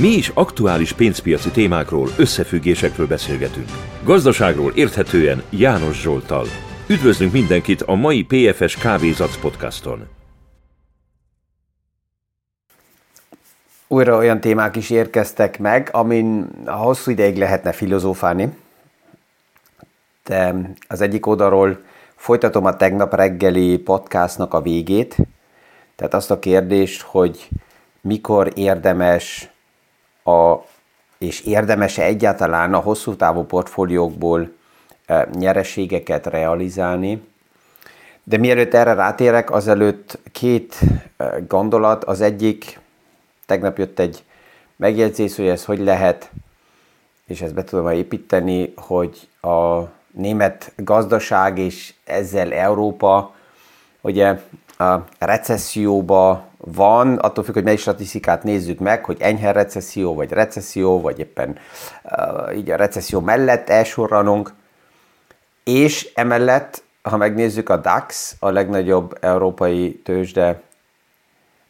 Mi is aktuális pénzpiaci témákról, összefüggésekről beszélgetünk. Gazdaságról érthetően János Zsoltal. Üdvözlünk mindenkit a mai PFS Kávézac podcaston. Újra olyan témák is érkeztek meg, amin hosszú ideig lehetne filozófálni. De az egyik oldalról folytatom a tegnap reggeli podcastnak a végét, tehát azt a kérdést, hogy mikor érdemes a, és érdemes-e egyáltalán a hosszú távú portfóliókból e, nyereségeket realizálni. De mielőtt erre rátérek, azelőtt két e, gondolat. Az egyik, tegnap jött egy megjegyzés, hogy ez hogy lehet, és ezt be tudom építeni, hogy a német gazdaság és ezzel Európa ugye a recesszióba van, attól függ, hogy melyik statisztikát nézzük meg, hogy enyhe recesszió, vagy recesszió, vagy éppen uh, így a recesszió mellett elsorranunk, és emellett, ha megnézzük a DAX, a legnagyobb európai tőzsde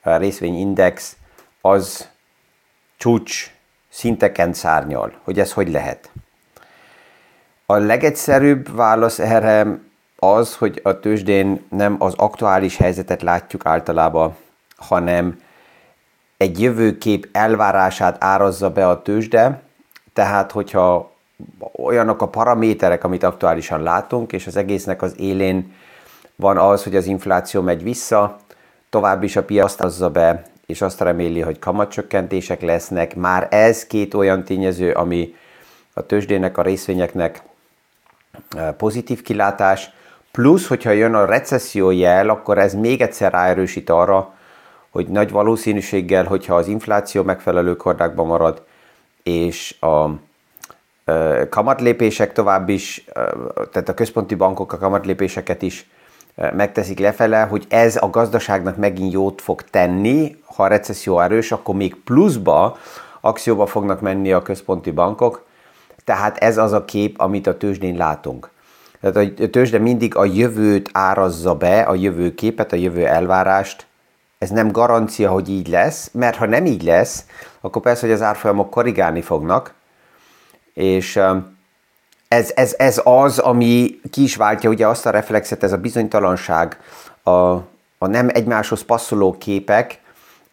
a részvényindex, az csúcs szinteken szárnyal, hogy ez hogy lehet. A legegyszerűbb válasz erre az, hogy a tőzsdén nem az aktuális helyzetet látjuk általában, hanem egy jövőkép elvárását árazza be a tőzsde, tehát hogyha olyanok a paraméterek, amit aktuálisan látunk, és az egésznek az élén van az, hogy az infláció megy vissza, tovább is a piac azt azza be, és azt reméli, hogy kamatcsökkentések lesznek. Már ez két olyan tényező, ami a tőzsdének, a részvényeknek eh, pozitív kilátás, plusz, hogyha jön a recesszió jel, akkor ez még egyszer ráerősít arra, hogy nagy valószínűséggel, hogyha az infláció megfelelő kordákban marad, és a kamatlépések tovább is, tehát a központi bankok a kamatlépéseket is megteszik lefele, hogy ez a gazdaságnak megint jót fog tenni, ha a recesszió erős, akkor még pluszba akcióba fognak menni a központi bankok, tehát ez az a kép, amit a tőzsdén látunk. Tehát a tőzsde mindig a jövőt árazza be, a jövő képet, a jövő elvárást, ez nem garancia, hogy így lesz, mert ha nem így lesz, akkor persze, hogy az árfolyamok korrigálni fognak, és ez, ez, ez az, ami ki is váltja ugye azt a reflexet, ez a bizonytalanság, a, a nem egymáshoz passzoló képek,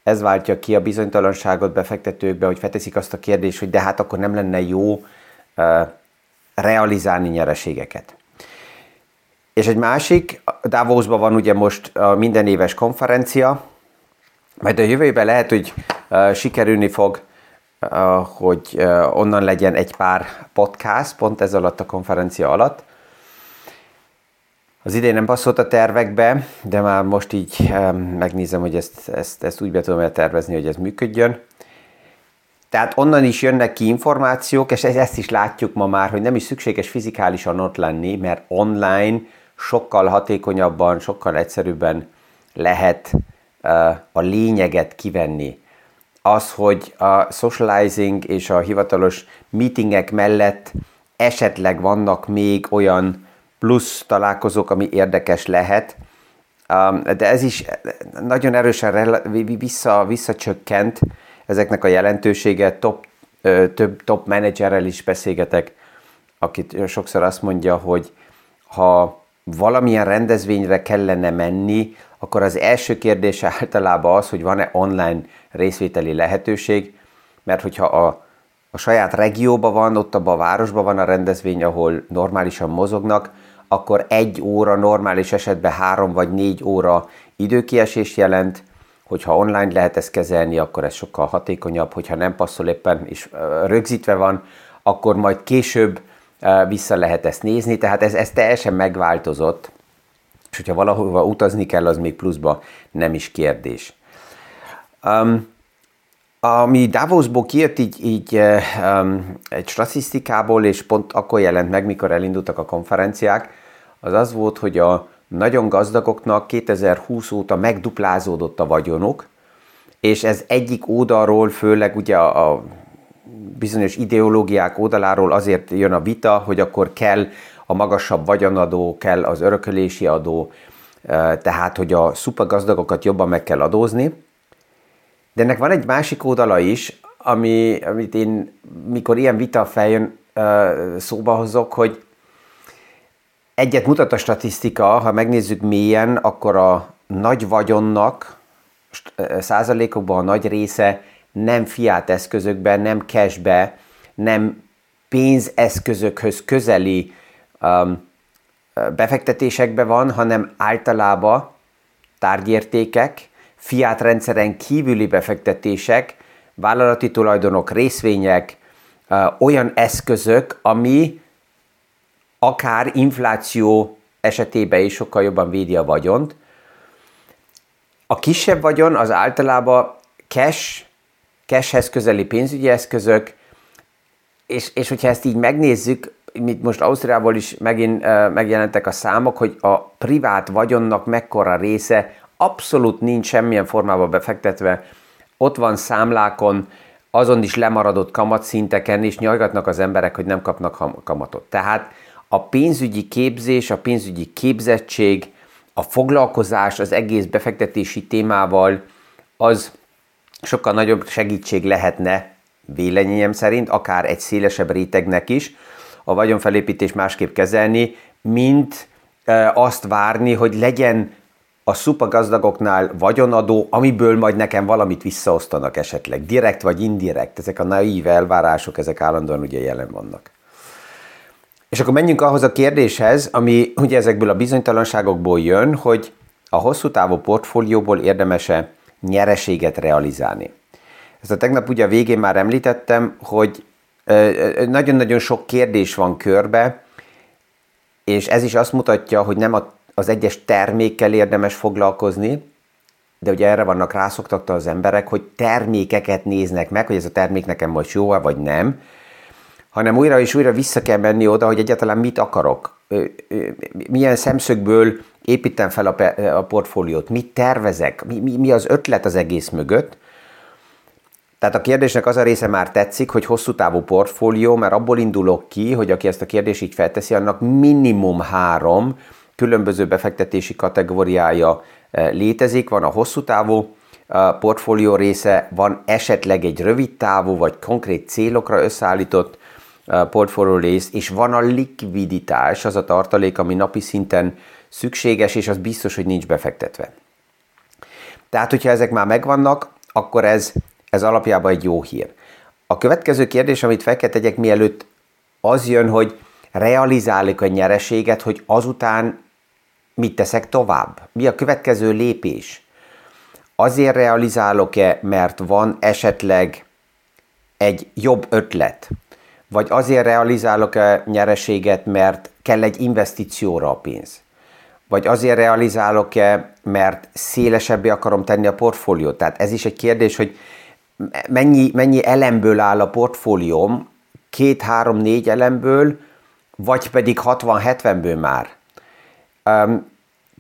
ez váltja ki a bizonytalanságot befektetőkbe, hogy felteszik azt a kérdést, hogy de hát akkor nem lenne jó uh, realizálni nyereségeket. És egy másik, Davosban van ugye most a minden éves konferencia, majd a jövőben lehet, hogy uh, sikerülni fog, uh, hogy uh, onnan legyen egy pár podcast, pont ez alatt a konferencia alatt. Az idén nem passzolt a tervekbe, de már most így um, megnézem, hogy ezt, ezt, ezt úgy be tudom tervezni, hogy ez működjön. Tehát onnan is jönnek ki információk, és ezt is látjuk ma már, hogy nem is szükséges fizikálisan ott lenni, mert online sokkal hatékonyabban, sokkal egyszerűbben lehet a lényeget kivenni. Az, hogy a socializing és a hivatalos meetingek mellett esetleg vannak még olyan plusz találkozók, ami érdekes lehet, de ez is nagyon erősen vissza, visszacsökkent ezeknek a jelentősége. Top, több top menedzserrel is beszélgetek, akit sokszor azt mondja, hogy ha valamilyen rendezvényre kellene menni, akkor az első kérdése általában az, hogy van-e online részvételi lehetőség, mert hogyha a, a saját regióban van, ott abban a városban van a rendezvény, ahol normálisan mozognak, akkor egy óra normális esetben három vagy négy óra időkiesés jelent, hogyha online lehet ezt kezelni, akkor ez sokkal hatékonyabb, hogyha nem passzol éppen és rögzítve van, akkor majd később vissza lehet ezt nézni, tehát ez, ez teljesen megváltozott, és hogyha valahova utazni kell, az még pluszba nem is kérdés. Um, ami Davosból kijött így, így um, egy statisztikából, és pont akkor jelent meg, mikor elindultak a konferenciák, az az volt, hogy a nagyon gazdagoknak 2020 óta megduplázódott a vagyonuk, és ez egyik oldalról, főleg ugye a bizonyos ideológiák oldaláról azért jön a vita, hogy akkor kell a magasabb vagyonadó, kell az örökölési adó, tehát hogy a szupergazdagokat jobban meg kell adózni. De ennek van egy másik oldala is, ami, amit én, mikor ilyen vita feljön, szóba hozok, hogy egyet mutat a statisztika, ha megnézzük mélyen, akkor a nagy vagyonnak százalékokban a nagy része nem fiát eszközökben, nem cashbe, nem pénzeszközökhöz közeli befektetésekbe van, hanem általában tárgyértékek, fiát rendszeren kívüli befektetések, vállalati tulajdonok, részvények, olyan eszközök, ami akár infláció esetében is sokkal jobban védi a vagyont. A kisebb vagyon az általában cash, cashhez közeli pénzügyi eszközök, és, és hogyha ezt így megnézzük, mint most Ausztriából is megint megjelentek a számok, hogy a privát vagyonnak mekkora része abszolút nincs semmilyen formában befektetve, ott van számlákon, azon is lemaradott kamatszinteken, és nyajgatnak az emberek, hogy nem kapnak kamatot. Tehát a pénzügyi képzés, a pénzügyi képzettség, a foglalkozás az egész befektetési témával, az sokkal nagyobb segítség lehetne véleményem szerint, akár egy szélesebb rétegnek is, a vagyonfelépítés másképp kezelni, mint azt várni, hogy legyen a szupa gazdagoknál vagyonadó, amiből majd nekem valamit visszaosztanak esetleg, direkt vagy indirekt. Ezek a naív elvárások, ezek állandóan ugye jelen vannak. És akkor menjünk ahhoz a kérdéshez, ami ugye ezekből a bizonytalanságokból jön, hogy a hosszú távú portfólióból érdemese nyereséget realizálni. Ezt a tegnap ugye a végén már említettem, hogy nagyon-nagyon sok kérdés van körbe, és ez is azt mutatja, hogy nem az egyes termékkel érdemes foglalkozni, de ugye erre vannak rászoktatta az emberek, hogy termékeket néznek meg, hogy ez a termék nekem most jó vagy nem, hanem újra és újra vissza kell menni oda, hogy egyáltalán mit akarok, milyen szemszögből építem fel a, portfóliót, mit tervezek, mi, mi az ötlet az egész mögött, tehát a kérdésnek az a része már tetszik, hogy hosszú távú portfólió, mert abból indulok ki, hogy aki ezt a kérdést így felteszi, annak minimum három különböző befektetési kategóriája eh, létezik. Van a hosszú távú eh, portfólió része, van esetleg egy rövid távú vagy konkrét célokra összeállított eh, portfólió rész, és van a likviditás, az a tartalék, ami napi szinten szükséges, és az biztos, hogy nincs befektetve. Tehát, hogyha ezek már megvannak, akkor ez ez alapjában egy jó hír. A következő kérdés, amit fel kell tegyek mielőtt, az jön, hogy realizáljuk a nyereséget, hogy azután mit teszek tovább? Mi a következő lépés? Azért realizálok-e, mert van esetleg egy jobb ötlet? Vagy azért realizálok-e nyereséget, mert kell egy investícióra a pénz? Vagy azért realizálok-e, mert szélesebbé akarom tenni a portfóliót? Tehát ez is egy kérdés, hogy mennyi, mennyi elemből áll a portfólióm, két, három, négy elemből, vagy pedig 60-70-ből már. Um,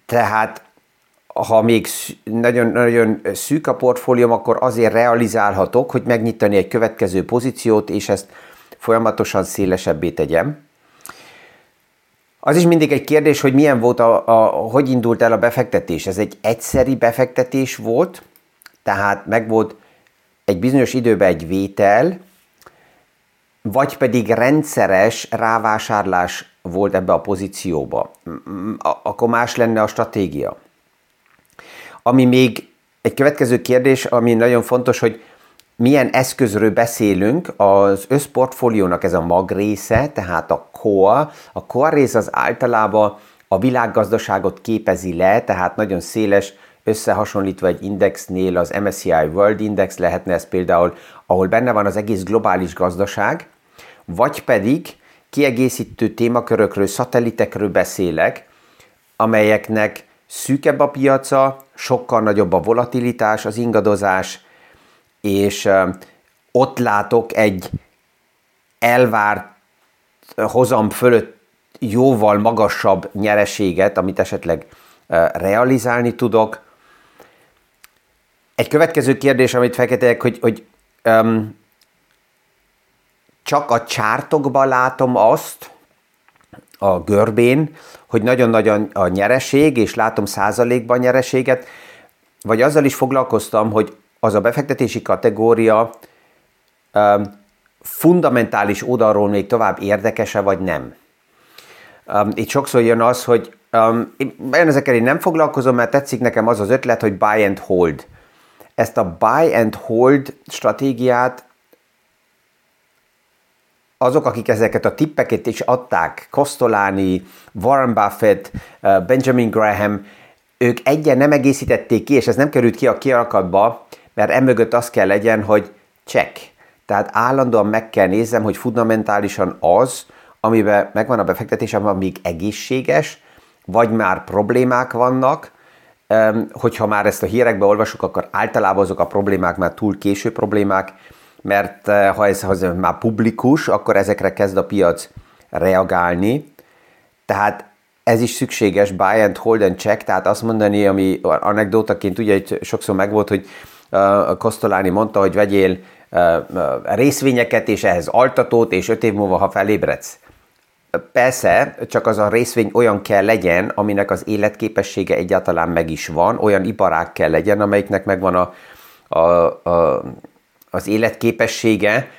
tehát ha még nagyon, nagyon szűk a portfólióm, akkor azért realizálhatok, hogy megnyitani egy következő pozíciót, és ezt folyamatosan szélesebbé tegyem. Az is mindig egy kérdés, hogy milyen volt a, a, hogy indult el a befektetés. Ez egy egyszeri befektetés volt, tehát meg volt egy bizonyos időben egy vétel, vagy pedig rendszeres rávásárlás volt ebbe a pozícióba, akkor más lenne a stratégia. Ami még egy következő kérdés, ami nagyon fontos, hogy milyen eszközről beszélünk, az összportfóliónak ez a mag része, tehát a core. A core rész az általában a világgazdaságot képezi le, tehát nagyon széles összehasonlítva egy indexnél az MSCI World Index lehetne ez például, ahol benne van az egész globális gazdaság, vagy pedig kiegészítő témakörökről, szatelitekről beszélek, amelyeknek szűkebb a piaca, sokkal nagyobb a volatilitás, az ingadozás, és ott látok egy elvárt hozam fölött jóval magasabb nyereséget, amit esetleg realizálni tudok, egy következő kérdés, amit felketek, hogy, hogy um, csak a csártokban látom azt, a görbén, hogy nagyon-nagyon a nyereség, és látom százalékban nyereséget, vagy azzal is foglalkoztam, hogy az a befektetési kategória fundamentális oldalról még tovább érdekese, vagy nem. Itt sokszor jön az, hogy én ezekkel én nem foglalkozom, mert tetszik nekem az az ötlet, hogy buy and hold. Ezt a buy and hold stratégiát azok, akik ezeket a tippeket is adták, Kostolani, Warren Buffett, Benjamin Graham, ők egyen nem egészítették ki, és ez nem került ki a kirakatba, mert emögött az kell legyen, hogy check. Tehát állandóan meg kell nézem, hogy fundamentálisan az, amiben megvan a befektetésem, amíg egészséges, vagy már problémák vannak, hogyha már ezt a hírekbe olvasok, akkor általában azok a problémák már túl késő problémák, mert eh, ha ez, ha ez már publikus, akkor ezekre kezd a piac reagálni. Tehát ez is szükséges, buy and hold and check, tehát azt mondani, ami anekdótaként ugye sokszor megvolt, hogy uh, mondta, hogy vegyél uh, részvényeket, és ehhez altatót, és öt év múlva, ha felébredsz. Persze, csak az a részvény olyan kell legyen, aminek az életképessége egyáltalán meg is van, olyan iparág kell legyen, amelyiknek megvan a, a, a, az életképessége,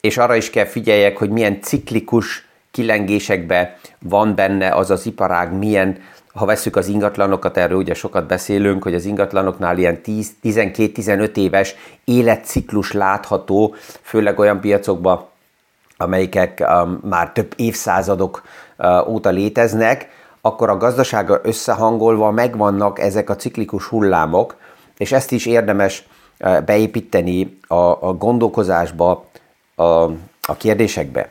és arra is kell figyeljek, hogy milyen ciklikus kilengésekbe van benne az az iparág, milyen, ha veszük az ingatlanokat, erről ugye sokat beszélünk, hogy az ingatlanoknál ilyen 12-15 éves életciklus látható, főleg olyan piacokban, amelyikek um, már több évszázadok uh, óta léteznek, akkor a gazdasága összehangolva megvannak ezek a ciklikus hullámok, és ezt is érdemes uh, beépíteni a, a gondolkozásba, a, a kérdésekbe.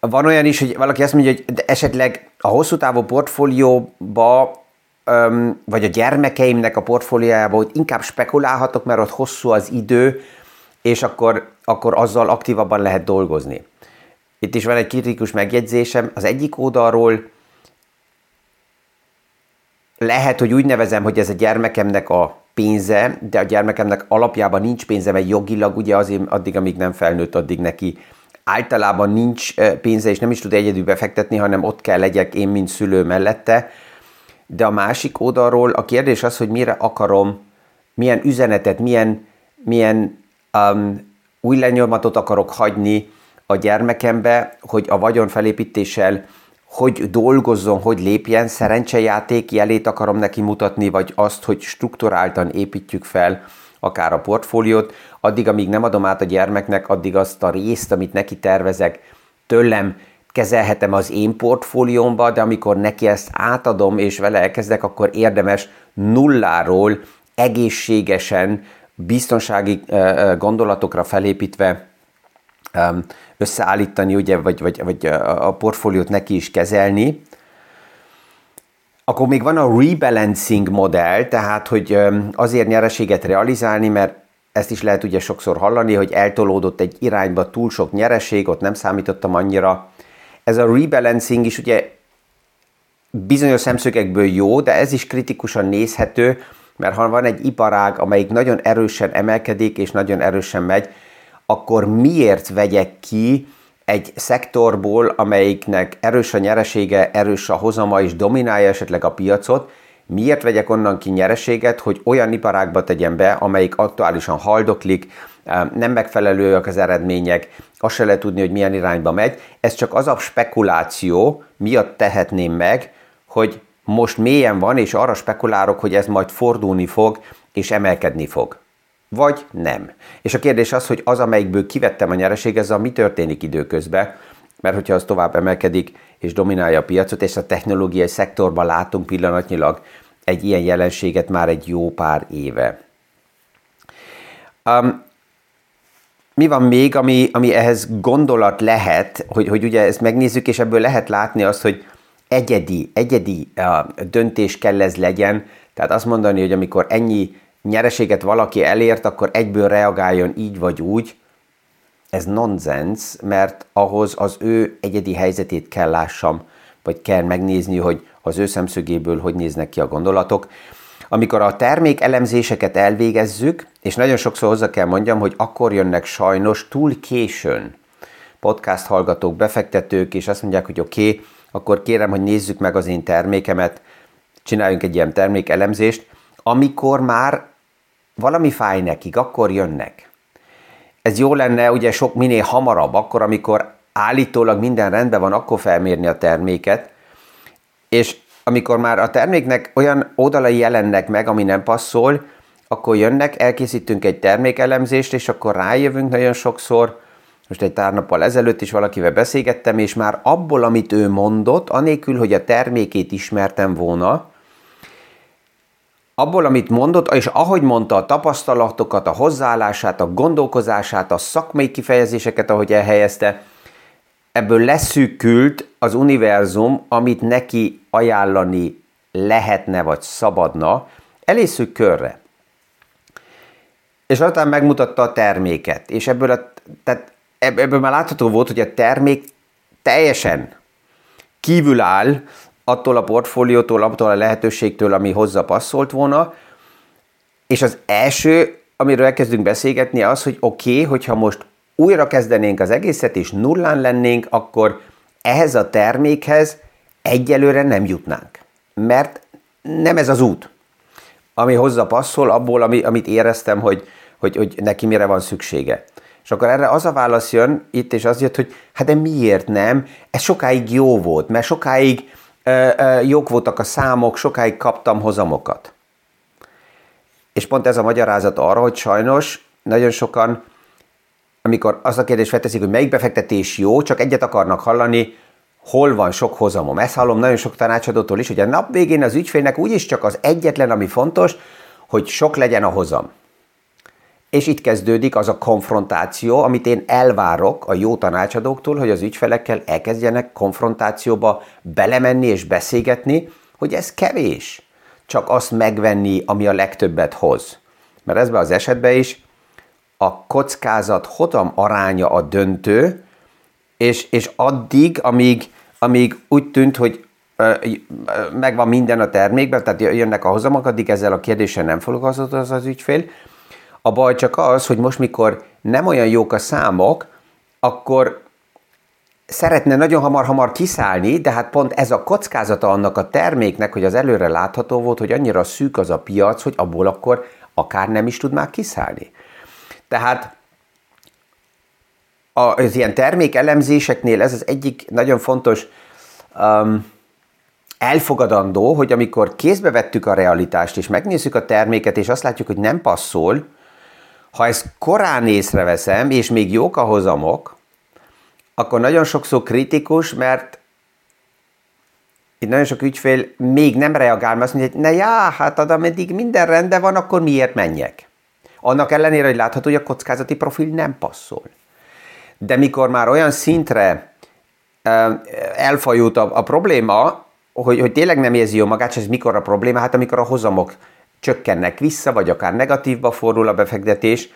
Van olyan is, hogy valaki azt mondja, hogy esetleg a hosszú távú portfólióba um, vagy a gyermekeimnek a portfóliójába, hogy inkább spekulálhatok, mert ott hosszú az idő, és akkor, akkor azzal aktívabban lehet dolgozni. Itt is van egy kritikus megjegyzésem. Az egyik oldalról lehet, hogy úgy nevezem, hogy ez a gyermekemnek a pénze, de a gyermekemnek alapjában nincs pénze, mert jogilag ugye azért addig, amíg nem felnőtt, addig neki általában nincs pénze, és nem is tud egyedül befektetni, hanem ott kell legyek én, mint szülő mellette. De a másik oldalról a kérdés az, hogy mire akarom, milyen üzenetet, milyen, milyen um, új lenyomatot akarok hagyni a gyermekembe, hogy a vagyon felépítéssel hogy dolgozzon, hogy lépjen, szerencsejáték jelét akarom neki mutatni, vagy azt, hogy strukturáltan építjük fel akár a portfóliót, addig, amíg nem adom át a gyermeknek, addig azt a részt, amit neki tervezek, tőlem kezelhetem az én portfóliómba, de amikor neki ezt átadom és vele elkezdek, akkor érdemes nulláról egészségesen biztonsági gondolatokra felépítve összeállítani, ugye, vagy, vagy, vagy a portfóliót neki is kezelni. Akkor még van a rebalancing modell, tehát hogy azért nyereséget realizálni, mert ezt is lehet ugye sokszor hallani, hogy eltolódott egy irányba túl sok nyereség, ott nem számítottam annyira. Ez a rebalancing is ugye bizonyos szemszögekből jó, de ez is kritikusan nézhető, mert ha van egy iparág, amelyik nagyon erősen emelkedik és nagyon erősen megy, akkor miért vegyek ki egy szektorból, amelyiknek erős a nyeresége, erős a hozama és dominálja esetleg a piacot, miért vegyek onnan ki nyereséget, hogy olyan iparágba tegyem be, amelyik aktuálisan haldoklik, nem megfelelőek az eredmények, azt se lehet tudni, hogy milyen irányba megy. Ez csak az a spekuláció miatt tehetném meg, hogy most mélyen van, és arra spekulálok, hogy ez majd fordulni fog, és emelkedni fog. Vagy nem. És a kérdés az, hogy az, amelyikből kivettem a nyereség, ezzel mi történik időközben, mert hogyha az tovább emelkedik és dominálja a piacot, és a technológiai szektorban látunk pillanatnyilag egy ilyen jelenséget már egy jó pár éve. Um, mi van még, ami, ami ehhez gondolat lehet, hogy, hogy ugye ezt megnézzük, és ebből lehet látni azt, hogy egyedi, egyedi döntés kell ez legyen, tehát azt mondani, hogy amikor ennyi nyereséget valaki elért, akkor egyből reagáljon így vagy úgy, ez nonsens, mert ahhoz az ő egyedi helyzetét kell lássam, vagy kell megnézni, hogy az ő szemszögéből hogy néznek ki a gondolatok. Amikor a termék elemzéseket elvégezzük, és nagyon sokszor hozzá kell mondjam, hogy akkor jönnek sajnos túl későn podcast hallgatók, befektetők, és azt mondják, hogy oké, okay, akkor kérem, hogy nézzük meg az én termékemet, csináljunk egy ilyen termékelemzést, amikor már valami fáj nekik, akkor jönnek. ez jó lenne ugye sok minél hamarabb, akkor, amikor állítólag minden rendben van, akkor felmérni a terméket, és amikor már a terméknek olyan oldalai jelennek meg, ami nem passzol, akkor jönnek, elkészítünk egy termékelemzést, és akkor rájövünk nagyon sokszor, most egy pár nappal ezelőtt is valakivel beszélgettem, és már abból, amit ő mondott, anélkül, hogy a termékét ismertem volna, abból, amit mondott, és ahogy mondta a tapasztalatokat, a hozzáállását, a gondolkozását, a szakmai kifejezéseket, ahogy elhelyezte, ebből leszűkült az univerzum, amit neki ajánlani lehetne, vagy szabadna, elészük körre. És aztán megmutatta a terméket, és ebből, a, tehát ebből már látható volt, hogy a termék teljesen kívül áll attól a portfóliótól, attól a lehetőségtől, ami hozzá passzolt volna, és az első, amiről elkezdünk beszélgetni, az, hogy oké, okay, hogyha most újra kezdenénk az egészet, és nullán lennénk, akkor ehhez a termékhez egyelőre nem jutnánk. Mert nem ez az út, ami hozzá passzol abból, ami, amit éreztem, hogy, hogy, hogy neki mire van szüksége. És akkor erre az a válasz jön itt, és az jött, hogy hát de miért nem? Ez sokáig jó volt, mert sokáig ö, ö, jók voltak a számok, sokáig kaptam hozamokat. És pont ez a magyarázat arra, hogy sajnos nagyon sokan, amikor az a kérdés felteszik, hogy melyik befektetés jó, csak egyet akarnak hallani, hol van sok hozamom. Ezt hallom nagyon sok tanácsadótól is, hogy a nap végén az ügyfélnek úgyis csak az egyetlen, ami fontos, hogy sok legyen a hozam. És itt kezdődik az a konfrontáció, amit én elvárok a jó tanácsadóktól, hogy az ügyfelekkel elkezdjenek konfrontációba belemenni és beszélgetni, hogy ez kevés. Csak azt megvenni, ami a legtöbbet hoz. Mert ezben az esetben is a kockázat hotam aránya a döntő, és, és addig, amíg, amíg úgy tűnt, hogy megvan minden a termékben, tehát jönnek a hozamok, addig ezzel a kérdéssel nem foglalkozott az az ügyfél, a baj csak az, hogy most, mikor nem olyan jók a számok, akkor szeretne nagyon hamar-hamar kiszállni, de hát pont ez a kockázata annak a terméknek, hogy az előre látható volt, hogy annyira szűk az a piac, hogy abból akkor akár nem is tud már kiszállni. Tehát az ilyen termékelemzéseknél ez az egyik nagyon fontos um, elfogadandó, hogy amikor kézbe vettük a realitást, és megnézzük a terméket, és azt látjuk, hogy nem passzol, ha ezt korán észreveszem, és még jók a hozamok, akkor nagyon sokszor kritikus, mert itt nagyon sok ügyfél még nem reagál, mert azt mondja, hogy ne já, hát ameddig minden rendben van, akkor miért menjek? Annak ellenére, hogy látható, hogy a kockázati profil nem passzol. De mikor már olyan szintre elfajult a, a probléma, hogy, hogy tényleg nem érzi jó magát, és ez mikor a probléma? Hát amikor a hozamok csökkennek vissza, vagy akár negatívba fordul a befektetés,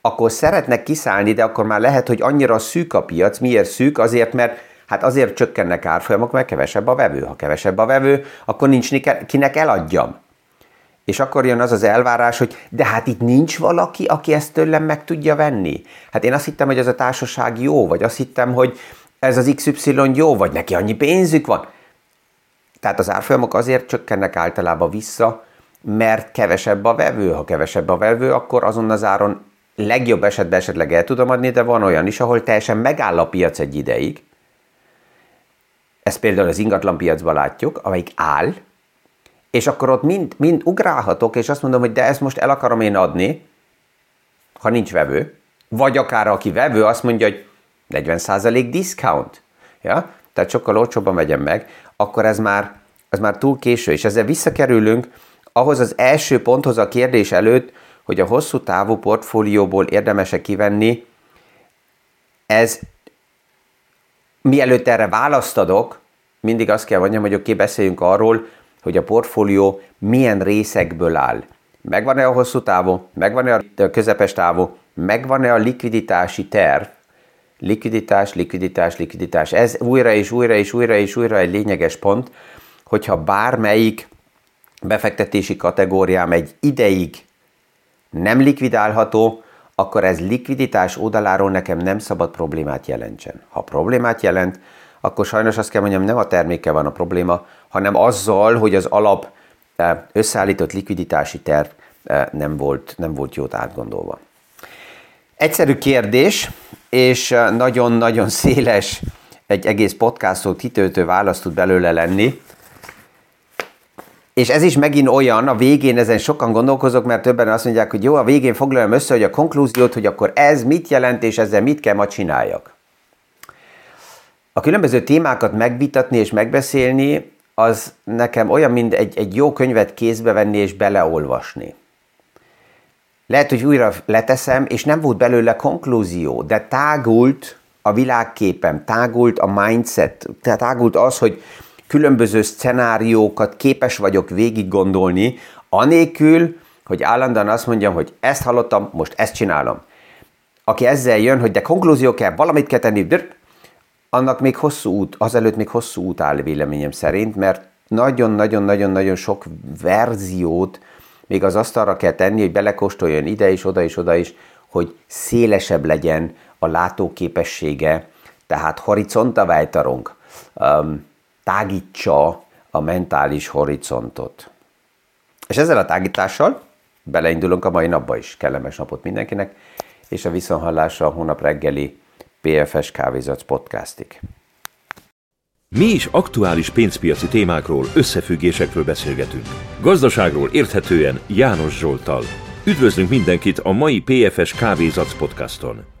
akkor szeretnek kiszállni, de akkor már lehet, hogy annyira szűk a piac. Miért szűk? Azért, mert hát azért csökkennek árfolyamok, mert kevesebb a vevő. Ha kevesebb a vevő, akkor nincs kinek eladjam. És akkor jön az az elvárás, hogy de hát itt nincs valaki, aki ezt tőlem meg tudja venni. Hát én azt hittem, hogy ez a társaság jó, vagy azt hittem, hogy ez az XY jó, vagy neki annyi pénzük van. Tehát az árfolyamok azért csökkennek általában vissza, mert kevesebb a vevő. Ha kevesebb a vevő, akkor azon az áron legjobb esetben esetleg el tudom adni, de van olyan is, ahol teljesen megáll a piac egy ideig. Ezt például az ingatlan piacban látjuk, amelyik áll, és akkor ott mind, mind ugrálhatok, és azt mondom, hogy de ezt most el akarom én adni, ha nincs vevő. Vagy akár aki vevő, azt mondja, hogy 40% discount. Ja? Tehát sokkal olcsóbban vegyem meg, akkor ez már, ez már túl késő, és ezzel visszakerülünk ahhoz az első ponthoz a kérdés előtt, hogy a hosszú távú portfólióból érdemese kivenni, ez mielőtt erre választ adok, mindig azt kell mondjam, hogy oké, beszéljünk arról, hogy a portfólió milyen részekből áll. Megvan-e a hosszú távú, megvan-e a közepes távú, megvan-e a likviditási terv, likviditás, likviditás, likviditás. Ez újra és újra és újra és újra egy lényeges pont, hogyha bármelyik befektetési kategóriám egy ideig nem likvidálható, akkor ez likviditás oldaláról nekem nem szabad problémát jelentsen. Ha problémát jelent, akkor sajnos azt kell mondjam, nem a termékkel van a probléma, hanem azzal, hogy az alap eh, összeállított likviditási terv eh, nem volt, nem volt jót átgondolva. Egyszerű kérdés, és nagyon-nagyon széles, egy egész podcastot hitőtő választ tud belőle lenni. És ez is megint olyan, a végén ezen sokan gondolkozok, mert többen azt mondják, hogy jó, a végén foglaljam össze, hogy a konklúziót, hogy akkor ez mit jelent, és ezzel mit kell ma csináljak. A különböző témákat megvitatni és megbeszélni, az nekem olyan, mint egy, egy jó könyvet kézbe venni és beleolvasni. Lehet, hogy újra leteszem, és nem volt belőle konklúzió, de tágult a világképem, tágult a mindset, tágult az, hogy különböző szenáriókat képes vagyok végig gondolni, anélkül, hogy állandóan azt mondjam, hogy ezt hallottam, most ezt csinálom. Aki ezzel jön, hogy de konklúzió kell, valamit kell tenni, annak még hosszú út, azelőtt még hosszú út áll véleményem szerint, mert nagyon-nagyon-nagyon-nagyon sok verziót még az asztalra kell tenni, hogy belekóstoljon ide is, oda is, oda is, hogy szélesebb legyen a látóképessége, tehát horizontaváltarunk, um, tágítsa a mentális horizontot. És ezzel a tágítással beleindulunk a mai napba is. Kellemes napot mindenkinek, és a viszonhallásra a hónap reggeli PFS Kávézac podcastig. Mi is aktuális pénzpiaci témákról, összefüggésekről beszélgetünk. Gazdaságról érthetően János Zsoltal. Üdvözlünk mindenkit a mai PFS Kávézac podcaston!